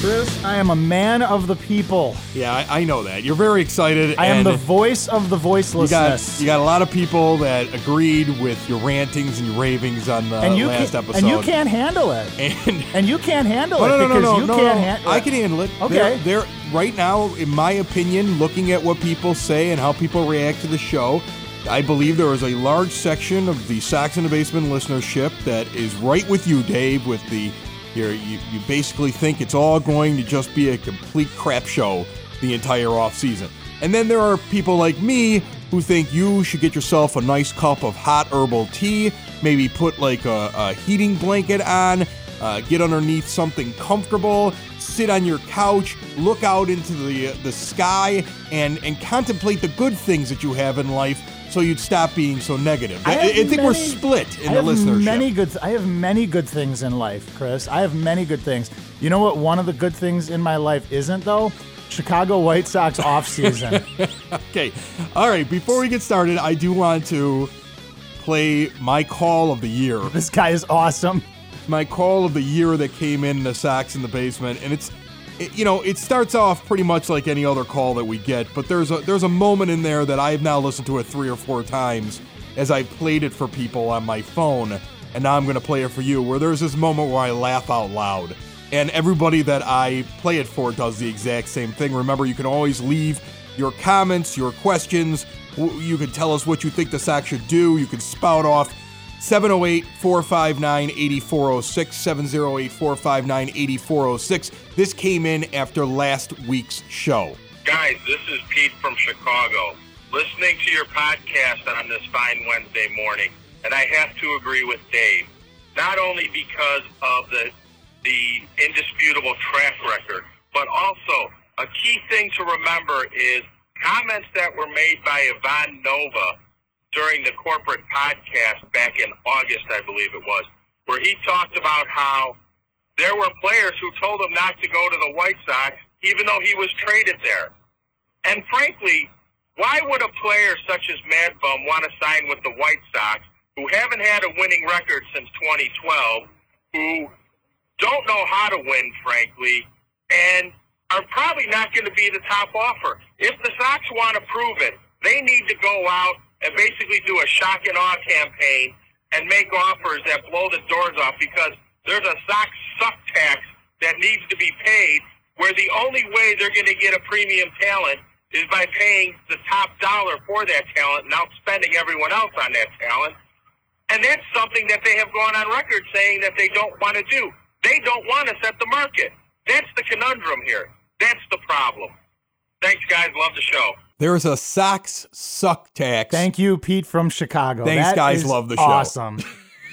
Chris, I am a man of the people. Yeah, I, I know that. You're very excited. I am the voice of the you voicelessness. got you got a lot of people that agreed with your rantings and your ravings on the and you last can, episode. and you can't handle it. And And you can't handle no, it no, no, no, because no, you no, can't no. handle I can handle it. Okay. They're, they're right now, in my opinion, looking at what people say and how people react to the show. I believe there is a large section of the Sox in the Basement listenership that is right with you, Dave. With the you're, you you basically think it's all going to just be a complete crap show the entire off season. And then there are people like me who think you should get yourself a nice cup of hot herbal tea, maybe put like a, a heating blanket on, uh, get underneath something comfortable, sit on your couch, look out into the the sky, and and contemplate the good things that you have in life, so you'd stop being so negative. I, I think we're split in I the have listenership. Many good. I have many good things in life, Chris. I have many good things. You know what? One of the good things in my life isn't though. Chicago White Sox off season. Okay. All right. Before we get started, I do want to play my call of the year. this guy is awesome. My call of the year that came in the Sox in the basement, and it's, it, you know, it starts off pretty much like any other call that we get, but there's a there's a moment in there that I've now listened to it three or four times as I played it for people on my phone, and now I'm gonna play it for you, where there's this moment where I laugh out loud. And everybody that I play it for does the exact same thing. Remember, you can always leave your comments, your questions. You can tell us what you think the sack should do. You can spout off 708 459 8406. 708 459 8406. This came in after last week's show. Guys, this is Pete from Chicago, listening to your podcast on this fine Wednesday morning, and I have to agree with Dave. Not only because of the the indisputable track record, but also a key thing to remember is comments that were made by Ivan Nova during the corporate podcast back in August, I believe it was, where he talked about how there were players who told him not to go to the White Sox, even though he was traded there. And frankly, why would a player such as Mad Bum want to sign with the White Sox, who haven't had a winning record since 2012, who don't know how to win, frankly, and are probably not going to be the top offer? If the Sox want to prove it, they need to go out and basically do a shock and awe campaign and make offers that blow the doors off because there's a Sox suck tax that needs to be paid where the only way they're going to get a premium talent is by paying the top dollar for that talent and outspending everyone else on that talent. And that's something that they have gone on record saying that they don't want to do. They don't want to set the market. That's the conundrum here. That's the problem. Thanks, guys. Love the show. There's a Sox suck tax. Thank you, Pete from Chicago. Thanks, That guys. is Love the show. Awesome.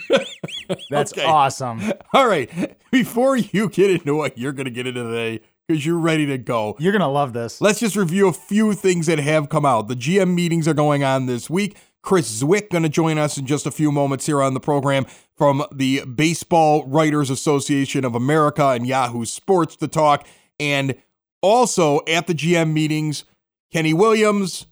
That's Okay. awesome. All right. Before you get into what you're going to get into today, because you're ready to go, You're gonna love this. Let's just review a few things that have come out. The GM meetings are going on this week. Chris Cwik going to join us in just a few moments here on the program from the Baseball Writers Association of America and Yahoo Sports to talk. And also at the GM meetings, Kenny Williams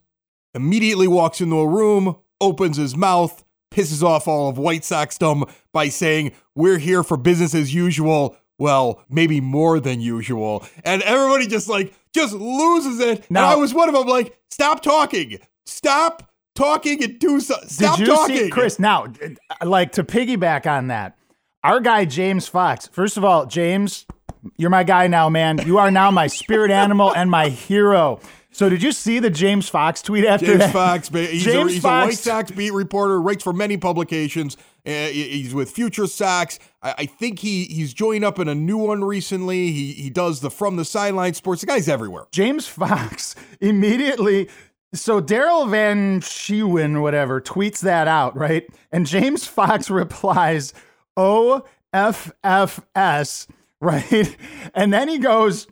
immediately walks into a room, opens his mouth, pisses off all of White Soxdom by saying, We're here for business as usual. Well, maybe more than usual. And everybody just like, just loses it. Now- and I was one of them, like, stop talking. Stop talking and do something. Stop Did you talking. see Chris? Now, like to piggyback on that, our guy James Fox. First of all, James, you're my guy now, man. You are now my spirit animal and my hero. So, did you see the James Fox tweet after this? James that? Fox, he's, James a, he's Fox- a White Sox beat reporter, writes for many publications. Uh, he's with Future Sox. I, I think he he's joined up in a new one recently. He he does the From the Sideline Sports. The guy's everywhere. James Fox immediately. So Daryl Van Schouwen, whatever, tweets that out, right? And James Fox replies, O F F S, right? And then he goes,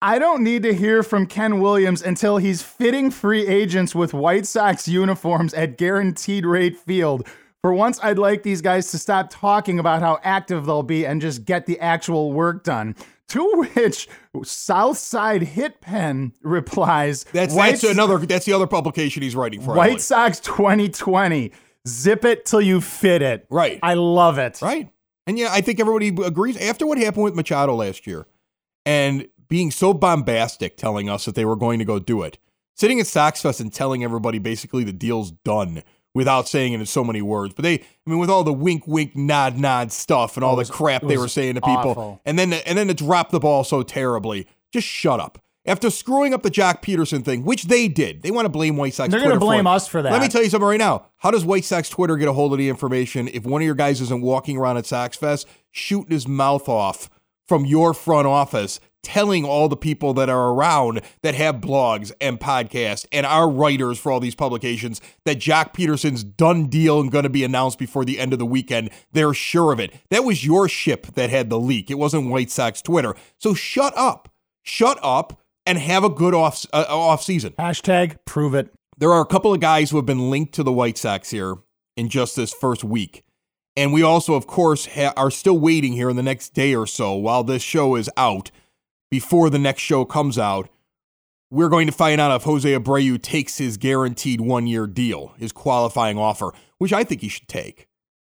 I don't need to hear from Ken Williams until he's fitting free agents with White Sox uniforms at guaranteed rate field. For once, I'd like these guys to stop talking about how active they'll be and just get the actual work done. To which Southside Hit Pen replies, That's White that's another. That's the other publication he's writing for. White. Sox 2020. Zip it till you fit it. Right. I love it. Right. And yeah, I think everybody agrees. After what happened with Machado last year and being so bombastic telling us that they were going to go do it, sitting at Sox Fest and telling everybody basically the deal's done without saying it in so many words. But they, I mean, with all the wink, wink, nod, nod stuff and all the crap they were saying to people, awful. and then and then to drop the ball so terribly, just shut up. After screwing up the Joc Pederson thing, which they did, they want to blame White Sox. They're going to blame us for that. Let me tell you something right now. How does White Sox Twitter get a hold of the information if one of your guys isn't walking around at Sox Fest shooting his mouth off from your front office, telling all the people that are around that have blogs and podcasts and are writers for all these publications that Joc Pederson's done deal and going to be announced before the end of the weekend? They're sure of it. That was your ship that had the leak. It wasn't White Sox Twitter. So shut up. Shut up and have a good off uh, off season Hashtag prove it. there are a couple of guys who have been linked to the White Sox here in just this first week. And we also, of course, ha- are still waiting here in the next day or so while this show is out, before the next show comes out. We're going to find out if Jose Abreu takes his guaranteed one year deal, his qualifying offer, which I think he should take.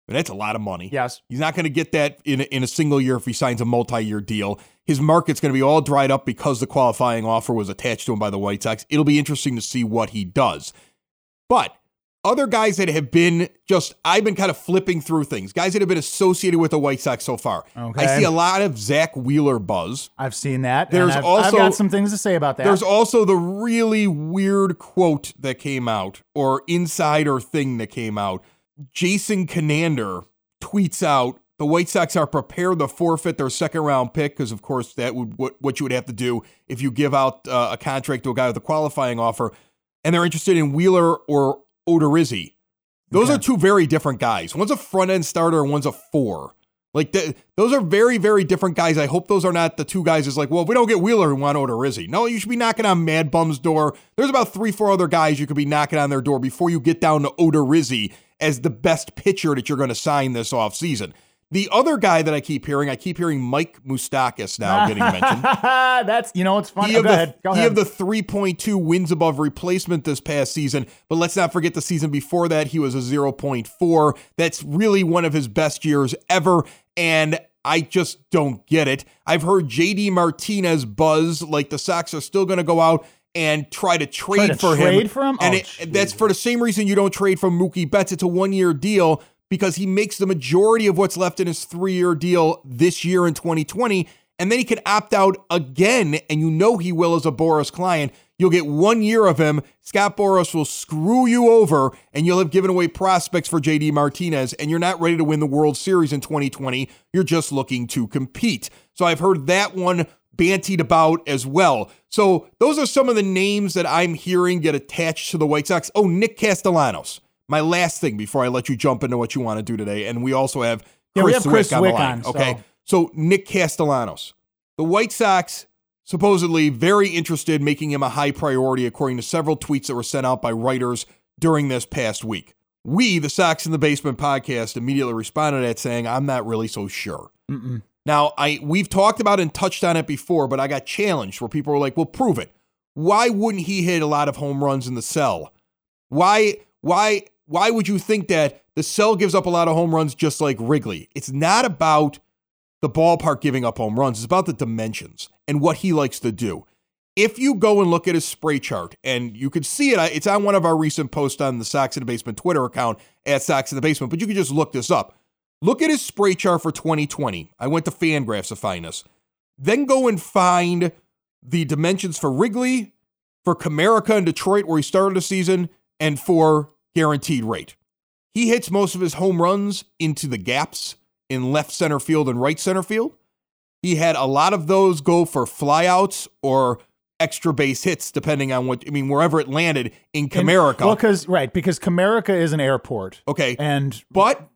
But that's a lot of money. Yes. He's not going to get that in a, in a single year if he signs a multi year deal. His market's going to be all dried up because the qualifying offer was attached to him by the White Sox. It'll be interesting to see what he does. But other guys that have been just, I've been kind of flipping through things, guys that have been associated with the White Sox so far. Okay. I see a lot of Zach Wheeler buzz. I've seen that. There's I've, also- I've got some things to say about that. There's also the really weird quote that came out, or insider thing that came out. Jason Conander tweets out the White Sox are prepared to forfeit their second round pick because, of course, that would what, what you would have to do if you give out uh, a contract to a guy with a qualifying offer, and they're interested in Wheeler or Odorizzi. Those Okay. are two very different guys. One's a front end starter and one's a four. Like th- those are very, very different guys. I hope those are not the two guys. Is like, well, if we don't get Wheeler, we want Odorizzi. No, you should be knocking on Mad Bum's door. There's about three, four other guys you could be knocking on their door before you get down to Odorizzi as the best pitcher that you're going to sign this offseason. The other guy that I keep hearing, I keep hearing Mike Moustakas now getting mentioned. That's you know what's funny. He Oh, the, he of the 3.2 wins above replacement this past season, but let's not forget the season before that he was a 0.4. That's really one of his best years ever, and I just don't get it. I've heard JD Martinez buzz like the Sox are still going to go out and try to trade to for trade him. for him? and Oh, it, that's for the same reason you don't trade for Mookie Betts. It's a one-year deal because he makes the majority of what's left in his three-year deal this year in 2020, and then he can opt out again, and you know he will as a Boras client. You'll get one year of him. Scott Boras will screw you over, and you'll have given away prospects for JD Martinez, and you're not ready to win the World Series in 2020. You're just looking to compete. So I've heard that one bantied about as well. So those are some of the names that I'm hearing get attached to the White Sox. Oh, Nick Castellanos. My last thing before I let you jump into what you want to do today, and we also have Yeah, have Chris Cwik on the line. on, so- Okay, so Nick Castellanos, the White Sox supposedly very interested, making him a high priority, according to several tweets that were sent out by writers during this past week. We, the Sox in the Basement podcast, immediately responded to that saying, "I'm not really so sure." Mm-mm. Now, I we've talked about and touched on it before, but I got challenged where people were like, "Well, prove it. Why wouldn't he hit a lot of home runs in the cell? Why why why would you think that the cell gives up a lot of home runs just like Wrigley? It's not about the ballpark giving up home runs. It's about the dimensions and what he likes to do. If you go and look at his spray chart, and you could see it, it's on one of our recent posts on the Sox in the Basement Twitter account at Sox in the Basement, but you can just look this up. Look at his spray chart for 2020. I went to Fangraphs to find this. Then go and find the dimensions for Wrigley, for Comerica in Detroit, where he started the season, and for guaranteed rate. He hits most of his home runs into the gaps in left center field and right center field. He had a lot of those go for flyouts or extra base hits, depending on what I mean, wherever it landed in And- Comerica. well, because right, because Comerica is an airport, okay. and But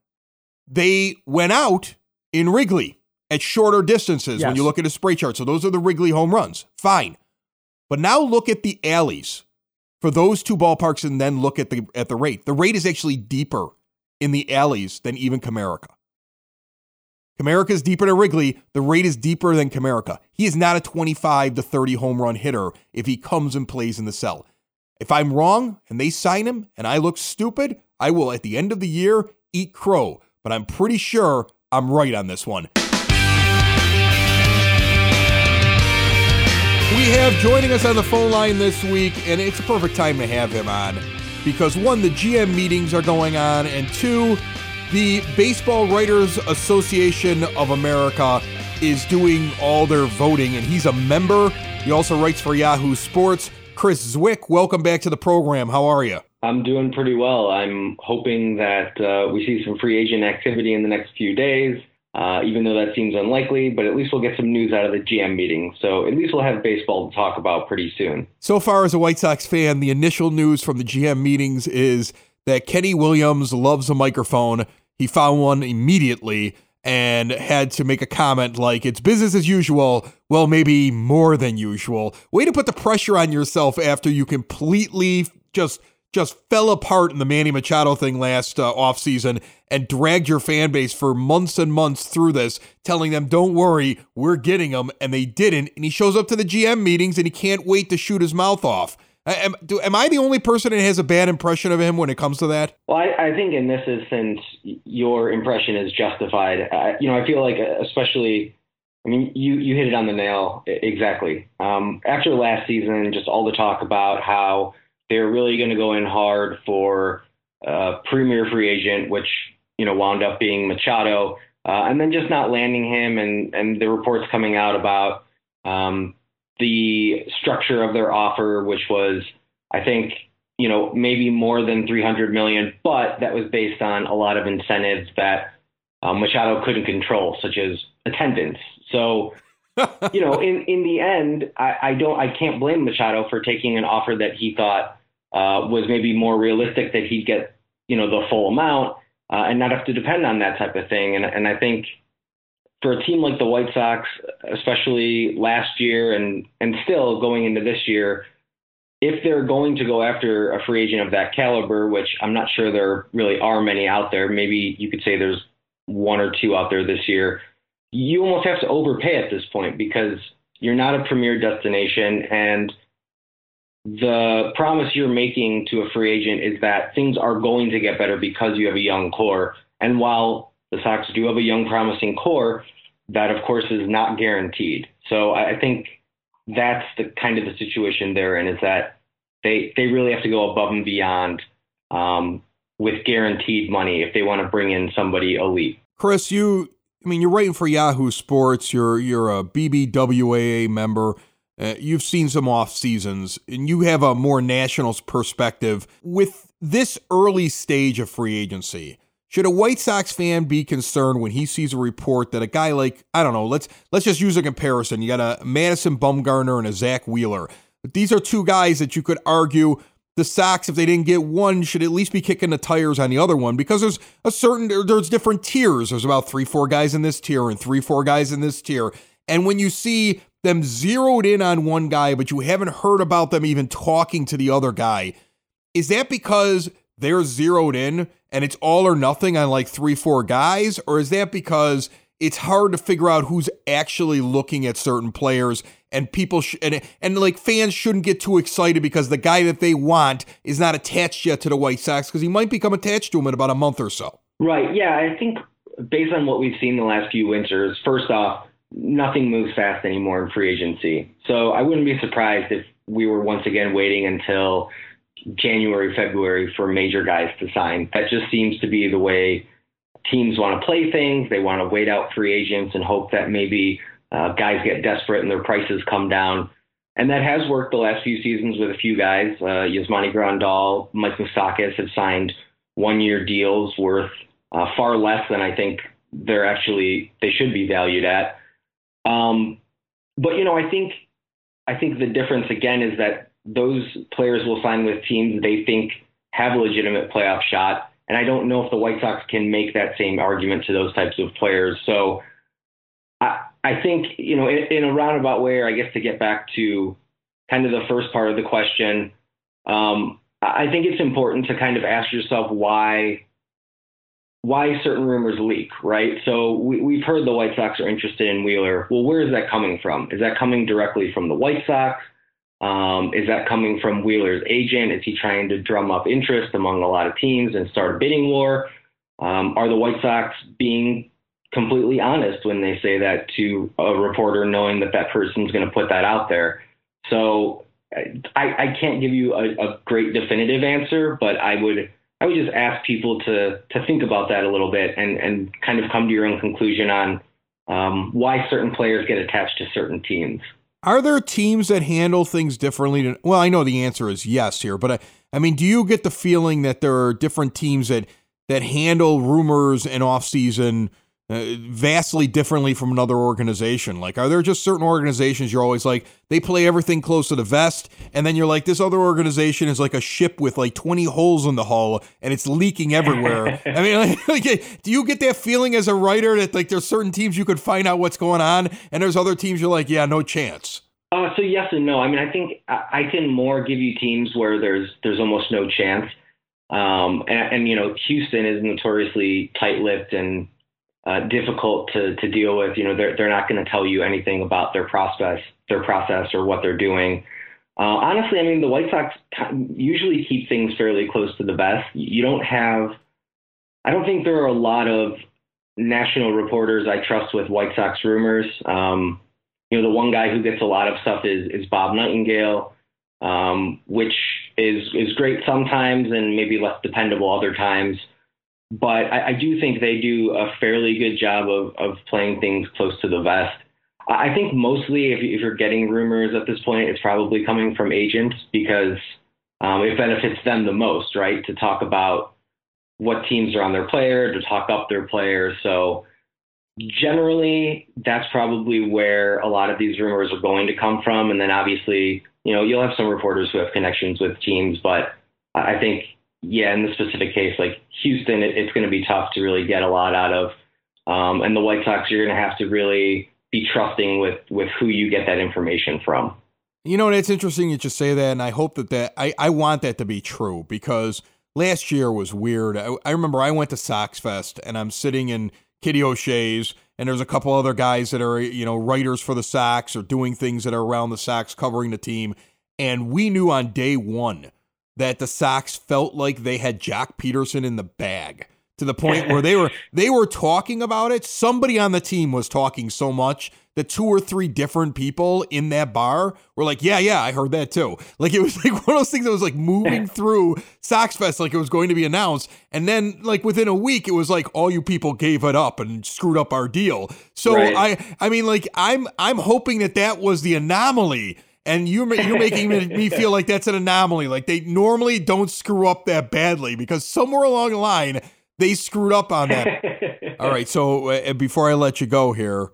they went out in Wrigley. at shorter distances when you look at a spray chart. So those are the Wrigley home runs. Fine. But now look at the alleys for those two ballparks and then look at the at the rate. The rate is actually deeper in the alleys than even Comerica. Comerica is deeper than Wrigley. The rate is deeper than Comerica. He is not a 25 to 30 home run hitter if he comes and plays in the cell. If I'm wrong and they sign him and I look stupid, I will at the end of the year eat crow. But I'm pretty sure I'm right on this one. We have joining us on the phone line this week, and it's a perfect time to have him on because one, the GM meetings are going on, and two, the Baseball Writers Association of America is doing all their voting, and he's a member. He also writes for Yahoo Sports. Chris Cwik, welcome back to the program. How are you? I'm doing pretty well. I'm hoping that uh, we see some free agent activity in the next few days, uh, even though that seems unlikely, but at least we'll get some news out of the GM meeting. So at least we'll have baseball to talk about pretty soon. So far, as a White Sox fan, the initial news from the GM meetings is that Kenny Williams loves a microphone. He found one immediately and had to make a comment like, it's business as usual. Well, maybe more than usual. Way to put the pressure on yourself after you completely just just fell apart in the Manny Machado thing last uh, offseason and dragged your fan base for months and months through this, telling them, don't worry, we're getting him. And they didn't. And he shows up to the GM meetings and he can't wait to shoot his mouth off. Am, do, am I the only person that has a bad impression of him when it comes to that? Well, I, I think in this instance, your impression is justified. Uh, you know, I feel like, uh, especially, I mean, you, you hit it on the nail exactly. Um, after last season, just all the talk about how they're really going to go in hard for uh, premier free agent, which you know wound up being Machado, uh, and then just not landing him, and and the reports coming out about um, the structure of their offer, which was, I think, you know, maybe more than 300 million, but that was based on a lot of incentives that um, Machado couldn't control, such as attendance. So, you know, in in the end, I, I don't, I can't blame Machado for taking an offer that he thought uh, was maybe more realistic that he'd get, you know, the full amount uh, and not have to depend on that type of thing. And and I think for a team like the White Sox, especially last year and and still going into this year, if they're going to go after a free agent of that caliber, which I'm not sure there really are many out there, maybe you could say there's one or two out there this year, you almost have to overpay at this point because you're not a premier destination and the promise you're making to a free agent is that things are going to get better because you have a young core. And while the Sox do have a young, promising core, that of course is not guaranteed. So I think that's the kind of the situation they're in is that they they really have to go above and beyond um, with guaranteed money if they want to bring in somebody elite. Chris, you, I mean, you're writing for Yahoo Sports. You're you're a BBWAA member. Uh, you've seen some off seasons, and you have a more national perspective. With this early stage of free agency, should a White Sox fan be concerned when he sees a report that a guy like I don't know, let's let's just use a comparison. You got a Madison Bumgarner and a Zach Wheeler. These are two guys that you could argue the Sox, if they didn't get one, should at least be kicking the tires on the other one because there's a certain there's different tiers. There's about three, four guys in this tier and three, four guys in this tier. And when you see them zeroed in on one guy, but you haven't heard about them even talking to the other guy, is that because they're zeroed in and it's all or nothing on like three, four guys? Or is that because it's hard to figure out who's actually looking at certain players and people sh- and and like fans shouldn't get too excited because the guy that they want is not attached yet to the White Sox because he might become attached to him in about a month or so. Right. Yeah. I think based on what we've seen the last few winters, first off, nothing moves fast anymore in free agency. So I wouldn't be surprised if we were once again waiting until January, February for major guys to sign. That just seems to be the way teams want to play things. They want to wait out free agents and hope that maybe uh, guys get desperate and their prices come down. And that has worked the last few seasons with a few guys. Uh, Yasmani Grandal, Mike Moustakas have signed one-year deals worth uh, far less than I think they're actually they should be valued at. Um, but you know, I think I think the difference again is that those players will sign with teams they think have a legitimate playoff shot, and I don't know if the White Sox can make that same argument to those types of players. So I, I think you know, in, in, a roundabout way, or I guess to get back to kind of the first part of the question, um, I think it's important to kind of ask yourself why why certain rumors leak, right? So we, we've heard the White Sox are interested in Wheeler. Well, where is that coming from? Is that coming directly from the White Sox? Um, is that coming from Wheeler's agent? Is he trying to drum up interest among a lot of teams and start a bidding war? Um, are the White Sox being completely honest when they say that to a reporter, knowing that that person's going to put that out there? So I, I can't give you a, a great definitive answer, but I would I would just ask people to to think about that a little bit and and kind of come to your own conclusion on um, why certain players get attached to certain teams. Are there teams that handle things differently? To, well, I know the answer is yes here, but I, I mean, do you get the feeling that there are different teams that that handle rumors and off season vastly differently from another organization? Like, are there just certain organizations you're always like, they play everything close to the vest, and then you're like, this other organization is like a ship with like 20 holes in the hull and it's leaking everywhere? I mean, like, like, do you get that feeling as a writer that like there's certain teams you could find out what's going on, and there's other teams you're like, yeah, no chance? Uh, so yes and no. I mean, I think I can more give you teams where there's there's almost no chance. Um, and, and, you know, Houston is notoriously tight-lipped and uh, difficult to, to deal with. You know, they're, they're not going to tell you anything about their process, their process or what they're doing. Uh, honestly, I mean, the White Sox usually keep things fairly close to the vest. You don't have, I don't think there are a lot of national reporters I trust with White Sox rumors. Um, you know, the one guy who gets a lot of stuff is, is Bob Nightingale, um, which is, is great sometimes and maybe less dependable other times but I, I, do think they do a fairly good job of, of playing things close to the vest. I think mostly if, if you're getting rumors at this point, it's probably coming from agents because um, it benefits them the most, right? To talk about what teams are on their player, to talk up their player. So generally, that's probably where a lot of these rumors are going to come from. And then obviously, you know, you'll have some reporters who have connections with teams, but I think yeah, in the specific case, like Houston, it, it's going to be tough to really get a lot out of. Um, and the White Sox, you're going to have to really be trusting with with who you get that information from. You know, it's interesting you just say that, and I hope that that I, I want that to be true because last year was weird. I, I remember I went to Sox Fest and I'm sitting in Kitty O'Shea's, and there's a couple other guys that are you know writers for the Sox or doing things that are around the Sox covering the team, and we knew on day one that the Sox felt like they had Joc Pederson in the bag to the point where they were they were talking about it. Somebody on the team was talking so much that two or three different people in that bar were like, "Yeah, yeah, I heard that too." Like it was like one of those things that was like moving through Sox Fest like it was going to be announced, and then like within a week it was like all you people gave it up and screwed up our deal. So right. I I mean like I'm I'm hoping that that was the anomaly and you're you're making me feel like that's an anomaly. Like they normally don't screw up that badly because somewhere along the line they screwed up on that. All right, so uh, before I let you go here,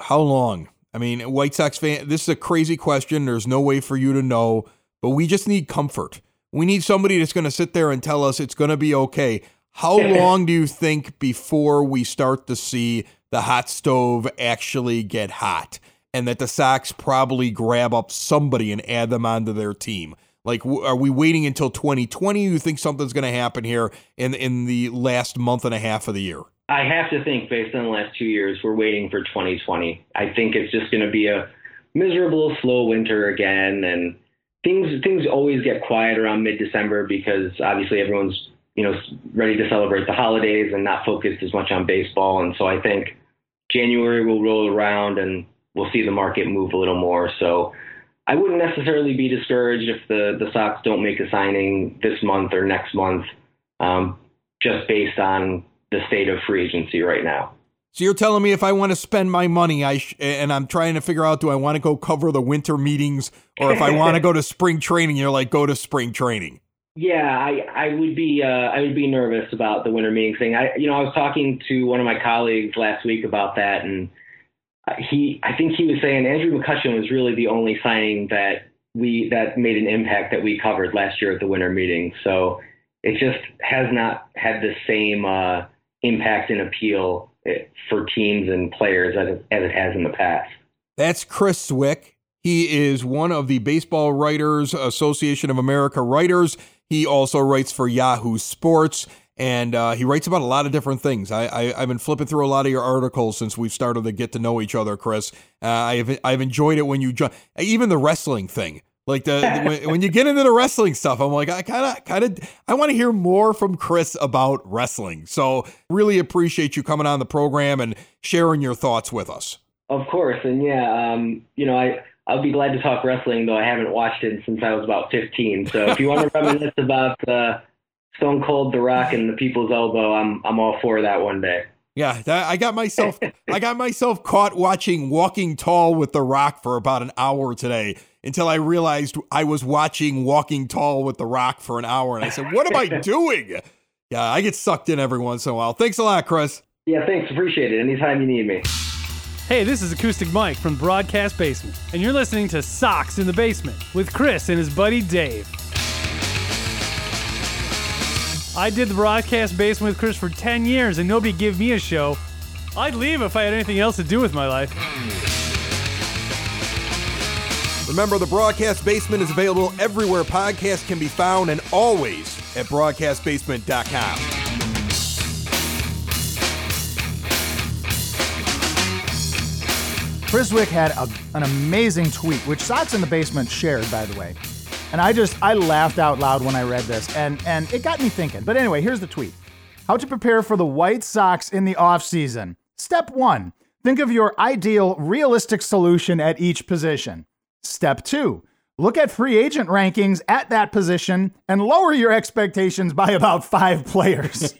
how long? I mean, White Sox fan, this is a crazy question. There's no way for you to know, but we just need comfort. We need somebody that's going to sit there and tell us it's going to be okay. How long do you think before we start to see the hot stove actually get hot? And that the Sox probably grab up somebody and add them onto their team? Like, are we waiting until 2020? You think something's going to happen here in in the last month and a half of the year? I have to think, based on the last two years, we're waiting for 2020. I think it's just going to be a miserable, slow winter again, and things things always get quiet around mid-December because obviously everyone's you know ready to celebrate the holidays and not focused as much on baseball. And so I think January will roll around and we'll see the market move a little more. So I wouldn't necessarily be discouraged if the, the Sox don't make a signing this month or next month, um, just based on the state of free agency right now. So you're telling me if I want to spend my money, I sh- and I'm trying to figure out do I want to go cover the winter meetings or if I want to go to spring training, you're like go to spring training. Yeah, I, I would be uh, I would be nervous about the winter meetings thing. I you know I was talking to one of my colleagues last week about that, and he I think he was saying Andrew McCutchen was really the only signing that we that made an impact that we covered last year at the winter meeting. So it just has not had the same uh, impact and appeal eh, for teams and players as it, as it has in the past. That's Chris Cwik. He is one of the Baseball Writers Association of America writers. He also writes for Yahoo Sports, and uh, he writes about a lot of different things. I, I, have been flipping through a lot of your articles since we've started to get to know each other, Chris. Uh, I've I've enjoyed it when you even the wrestling thing. Like the when, when, you get into the wrestling stuff, I'm like, I kind of, kind of, I want to hear more from Chris about wrestling. So really appreciate you coming on the program and sharing your thoughts with us. Of course, and yeah, um, you know, I I'll be glad to talk wrestling, though I haven't watched it since I was about 15. So if you want to reminisce about uh, Stone Cold, The Rock, and the People's Elbow, I'm I'm all for that one day. Yeah, I got myself I got myself caught watching Walking Tall with The Rock for about an hour today until I realized I was watching Walking Tall with The Rock for an hour and I said, "What am I doing?" Yeah, I get sucked in every once in a while. Thanks a lot, Chris. Yeah, thanks. Appreciate it. Anytime you need me. Hey, this is Acoustic Mike from Broadcast Basement, and you're listening to Sox in the Basement with Chris and his buddy Dave. I did the Broadcast Basement with Chris for 10 years, and nobody gave me a show. I'd leave if I had anything else to do with my life. Remember, the Broadcast Basement is available everywhere podcasts can be found and always at broadcastbasement.com. Chris Cwik had a, an amazing tweet, which Sox in the Basement shared, by the way. And I just, I laughed out loud when I read this, and, and it got me thinking. But anyway, here's the tweet How to prepare for the White Sox in the offseason. Step one think of your ideal, realistic solution at each position. Step two Look at free agent rankings at that position and lower your expectations by about five players.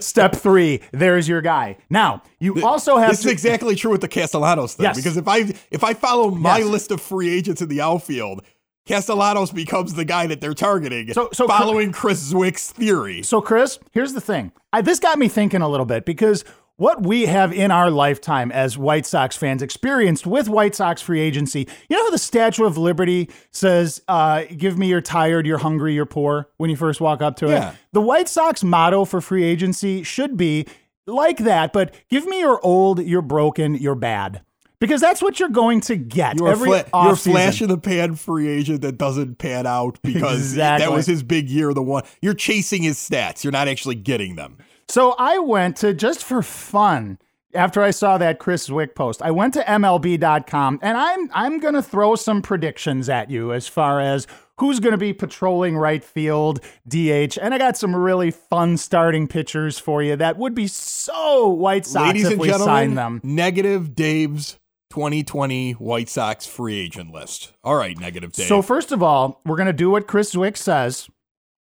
Step three, there's your guy. Now, you also have This to- is exactly true with the Castellanos thing. Yes. Because if I if I follow my Yes. list of free agents in the outfield, Castellanos becomes the guy that they're targeting, So- so- following Chris Cwik's theory. So, Chris, here's the thing. I, this got me thinking a little bit because what we have in our lifetime as White Sox fans experienced with White Sox free agency, you know how the Statue of Liberty says, uh, Give me you're tired, you're hungry, you're poor when you first walk up to Yeah. it? The White Sox motto for free agency should be like that, but give me you're old, you're broken, you're bad. Because that's what you're going to get You're, a every fla- you're flash in the pan free agent that doesn't pan out because Exactly. that was his big year. The one you're chasing his stats, you're not actually getting them. So I went to just for fun after I saw that Chris Cwik post. I went to MLB.com and I'm I'm gonna throw some predictions at you as far as who's gonna be patrolling right field, DH, and I got some really fun starting pitchers for you that would be so White Sox Ladies if and we gentlemen, sign them. negative Dave's 2020 White Sox free agent list. All right, negative Dave. So first of all, we're gonna do what Chris Cwik says.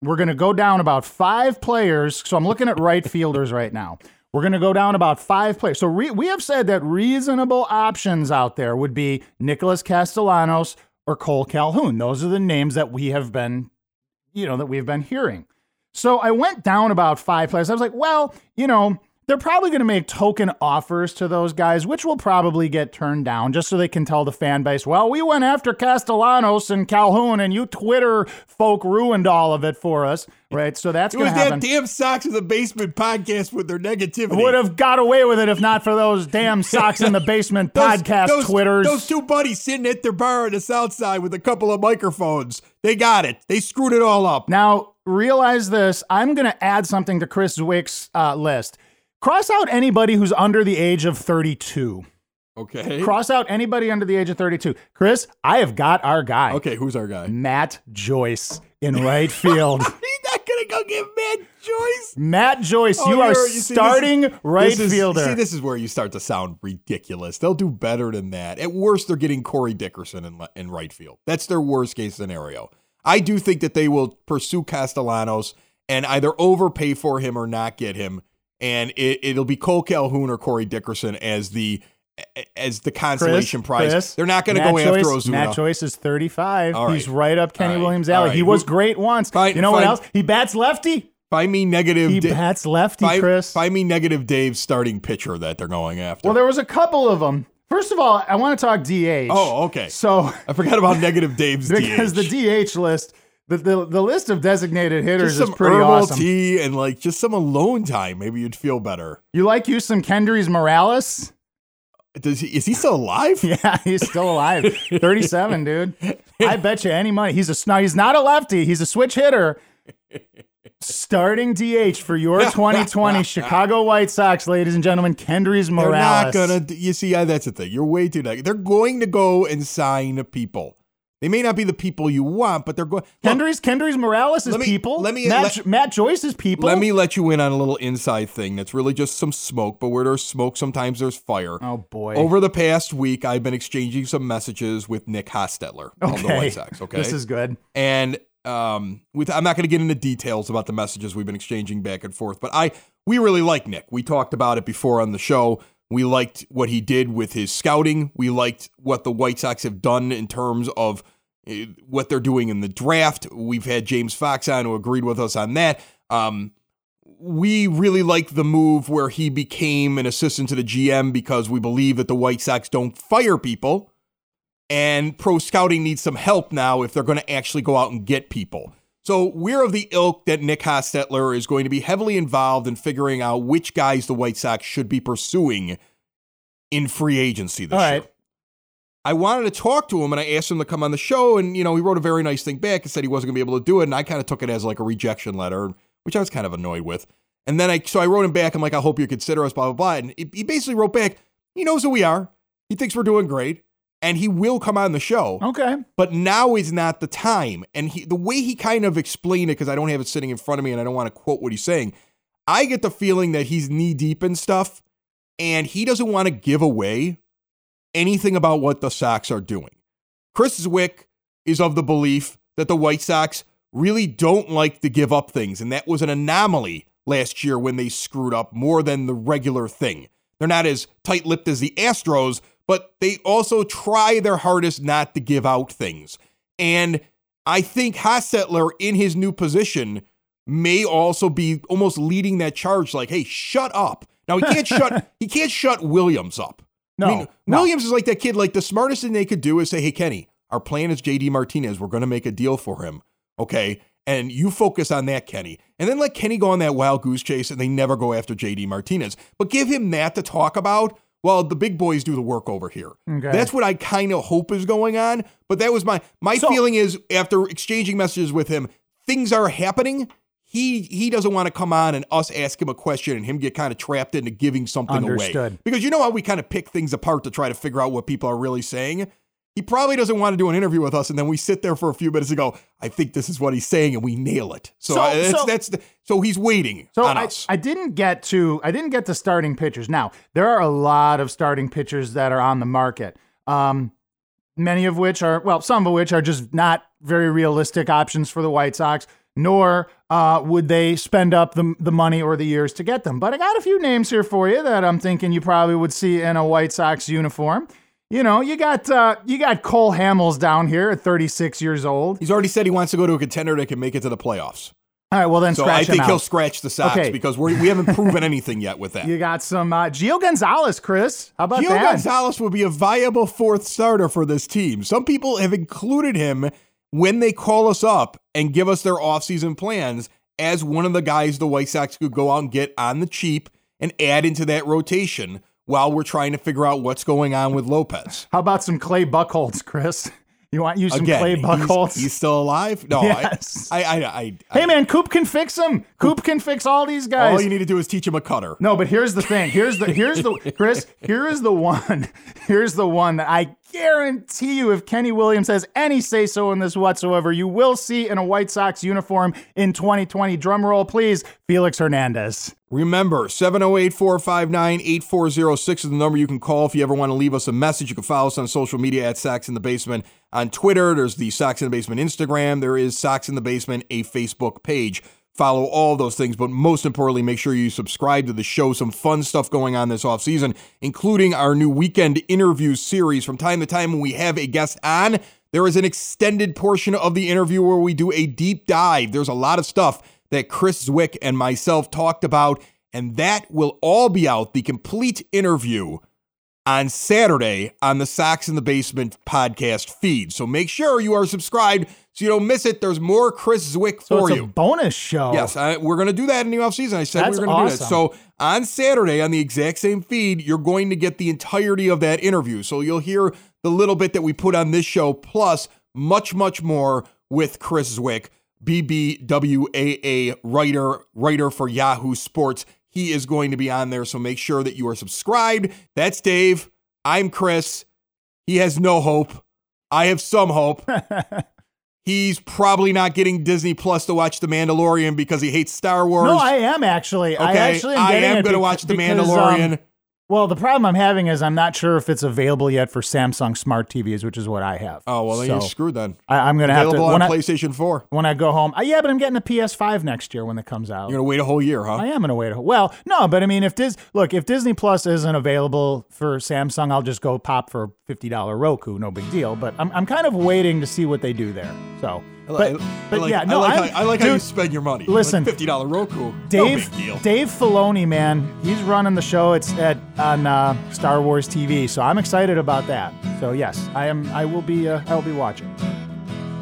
We're gonna go down about five players. So I'm looking at right fielders right now. We're going to go down about five players. So re- we have said that reasonable options out there would be Nicholas Castellanos or Cole Calhoun. Those are the names that we have been, you know, that we've been hearing. So I went down about five players. I was like, well, you know, they're probably going to make token offers to those guys, which will probably get turned down just so they can tell the fan base, well, we went after Castellanos and Calhoun, and you Twitter folk ruined all of it for us, right? So that's going to happen. that damn Sox in the basement podcast with their negativity. Would have got away with it if not for those damn Sox in the basement Those- podcast those, twitters. Those two buddies sitting at their bar on the south side with a couple of microphones. They got it. They screwed it all up. Now, realize this. I'm going to add something to Chris Cwik's uh, list. Cross out anybody who's under the age of 32. Okay. Cross out anybody under the age of 32. Chris, I have got our guy. Okay, who's our guy? Matt Joyce in right field. He's not gonna go get Matt Joyce. Matt Joyce, Oh, you are you see, this- starting right this is- fielder. See, this is where you start to sound ridiculous. They'll do better than that. At worst, they're getting Corey Dickerson in, in right field. That's their worst case scenario. I do think that they will pursue Castellanos and either overpay for him or not get him, and it, it'll be Cole Calhoun or Corey Dickerson as the as the consolation prize. Chris, they're not going to go after Joyce- Ozuna. Matt Joyce is 35. All right. He's right up Kenny right. Williams' alley. right. He was great once. Fine, you know what else? He bats lefty. Find me negative. He bats lefty, find, Chris. find me negative Dave's starting pitcher that they're going after. Well, there was a couple of them. First of all, I want to talk DH. oh, okay. So I forgot about negative Dave's because DH. the DH list, the, the the list of designated hitters is pretty herbal awesome. tea and like just some alone time. Maybe you'd feel better. You like you some Kendrys Morales? Does he? Is he still alive? Yeah, he's still alive. 37, dude. I bet you any money. He's a sn- he's not a lefty. He's a switch hitter. Starting DH for your 2020 Chicago White Sox, ladies and gentlemen, Kendrys Morales. They're not gonna. You see, yeah, that's the thing. You're way too. They're going to go and sign people. They may not be the people you want, but they're going. Kendrys Kendrys Morales is let me- people. let me- Matt, let- Matt Joyce is people. Let me let you in on a little inside thing. That's really just some smoke, but where there's smoke, sometimes there's fire. Oh boy. Over the past week, I've been exchanging some messages with Nick Hostetler of the. White Sox. Okay, This is good. and um, with I'm not going to get into details about the messages we've been exchanging back and forth, but I we really like Nick. We talked about it before on the show. We liked what he did with his scouting. We liked what the White Sox have done in terms of eh, what they're doing in the draft. We've had James Fox on who agreed with us on that. Um, we really like the move where he became an assistant to the GM because we believe that the White Sox don't fire people and pro scouting needs some help now if they're going to actually go out and get people. So we're of the ilk that Nick Hostetler is going to be heavily involved in figuring out which guys the White Sox should be pursuing in free agency this All year. right. I wanted to talk to him and I asked him to come on the show and you know he wrote a very nice thing back and said he wasn't going to be able to do it and I kind of took it as like a rejection letter which I was kind of annoyed with. And then I so I wrote him back I'm like I hope you consider us blah blah blah and he he basically wrote back he knows who we are. He thinks we're doing great and he will come on the show Okay. but now is not the time. And he, the way he kind of explained it, because I don't have it sitting in front of me and I don't want to quote what he's saying, I get the feeling that he's knee deep in stuff and he doesn't want to give away anything about what the Sox are doing. Chris Cwik is of the belief that the White Sox really don't like to give up things, and that was an anomaly last year when they screwed up more than the regular thing. They're not as tight lipped as the Astros, but they also try their hardest not to give out things. And I think Hostetler in his new position may also be almost leading that charge like, hey, shut up. Now he can't shut he can't shut Williams up. No, I mean, no. Williams is like that kid. Like the smartest thing they could do is say, "Hey, Kenny, our plan is JD Martinez. We're going to make a deal for him, okay? And you focus on that, Kenny. And then let Kenny go on that wild goose chase, and they never go after JD Martinez. But give him that to talk about while the big boys do the work over here. Okay. That's what I kind of hope is going on. But that was my my So- feeling is after exchanging messages with him, things are happening. He he doesn't want to come on and us ask him a question and him get kind of trapped into giving something away. Because you know how we kind of pick things apart to try to figure out what people are really saying? He probably doesn't want to do an interview with us, and then we sit there for a few minutes and go, I think this is what he's saying, and we nail it. So, So- uh, that's, so- that's the, so he's waiting So on I, us. I didn't get to I didn't get to starting pitchers. Now there are a lot of starting pitchers that are on the market. Um, many of which are well, some of which are just not very realistic options for the White Sox. Nor uh, would they spend up the the money or the years to get them. But I got a few names here for you that I'm thinking you probably would see in a White Sox uniform. You know, you got uh, you got Cole Hamels down here at 36 years old. he's already said he wants to go to a contender that can make it to the playoffs. All right, well then So scratch I think he'll scratch the Sox Okay. because we're, we haven't proven anything yet with that. You got some uh, Gio Gonzalez, Chris. How about Gio that? Gonzalez would be a viable fourth starter for this team. Some people have included him when they call us up and give us their offseason plans as one of the guys the White Sox could go out and get on the cheap and add into that rotation while we're trying to figure out what's going on with Lopez. How about some Clay Buchholz, Chris? You want you some Again, Clay he's- Buchholz? He's, still alive? No, Yes. I, I, I, I, hey man, Coop can fix them. Coop can fix all these guys. all you need to do is teach him a cutter. no, but here's the thing. Here's the here's the Chris. Here is the one. Here's the one that I guarantee you, if Kenny Williams has any say so in this whatsoever, you will see in a White Sox uniform in 2020. Drum roll, please. Felix Hernandez. Remember, 708 459 8406 is the number you can call if you ever want to leave us a message. You can follow us on social media at Sox in the Basement on Twitter. There's the Sox in the Basement Instagram. There is Sox in the Basement, a Facebook page. Follow all those things, but most importantly, make sure you subscribe to the show. Some fun stuff going on this off season, including our new weekend interview series. From time to time, when we have a guest on, there is an extended portion of the interview where we do a deep dive. There's a lot of stuff that Chris Cwik and myself talked about, and that will all be out. The complete interview on Saturday on the Sox in the Basement podcast feed. So make sure you are subscribed so you don't miss it. There's more Chris Cwik So for it's you. a bonus show. Yes, I, we're going to do that in the offseason. I said That's we are going to do that. So on Saturday, on the exact same feed, you're going to get the entirety of that interview. So you'll hear the little bit that we put on this show, plus much, much more with Chris Cwik, BBWAA writer, writer for Yahoo Sports. He is going to be on there. So make sure that you are subscribed. That's Dave. I'm Chris. He has no hope. I have some hope. He's probably not getting Disney Plus to watch The Mandalorian because he hates Star Wars. No, I am actually. I okay, actually am I am going to watch The because, um, Mandalorian. Well, the problem I'm having is I'm not sure if it's available yet for Samsung smart TVs, which is what I have. oh well, then So, you're screwed then. I, I'm going to have to Available on I, PlayStation 4. when I go home. Uh, yeah, but I'm getting a PS5 next year when it comes out. You're going to wait a whole year, huh? I am gonna wait. A, whole well, no, but I mean, if Dis look, if Disney Plus isn't available for Samsung, I'll just go pop for a fifty dollar Roku. No big deal. But I'm, I'm kind of waiting to see what they do there. So, but, I, but like, yeah, no, I like, how, I like how you spend your money. listen, like $50 Roku. Dave, no big deal. Dave Filoni, man, he's running the show. It's at on uh, Star Wars TV, so I'm excited about that. So yes, I am. I will be. Uh, I will be watching.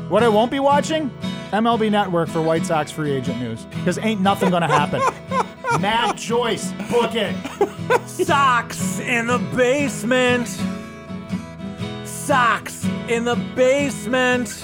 What I won't be watching, MLB Network for White Sox free agent news, because ain't nothing gonna happen. Matt Joyce, book it. Sox in the Basement. Sox in the Basement.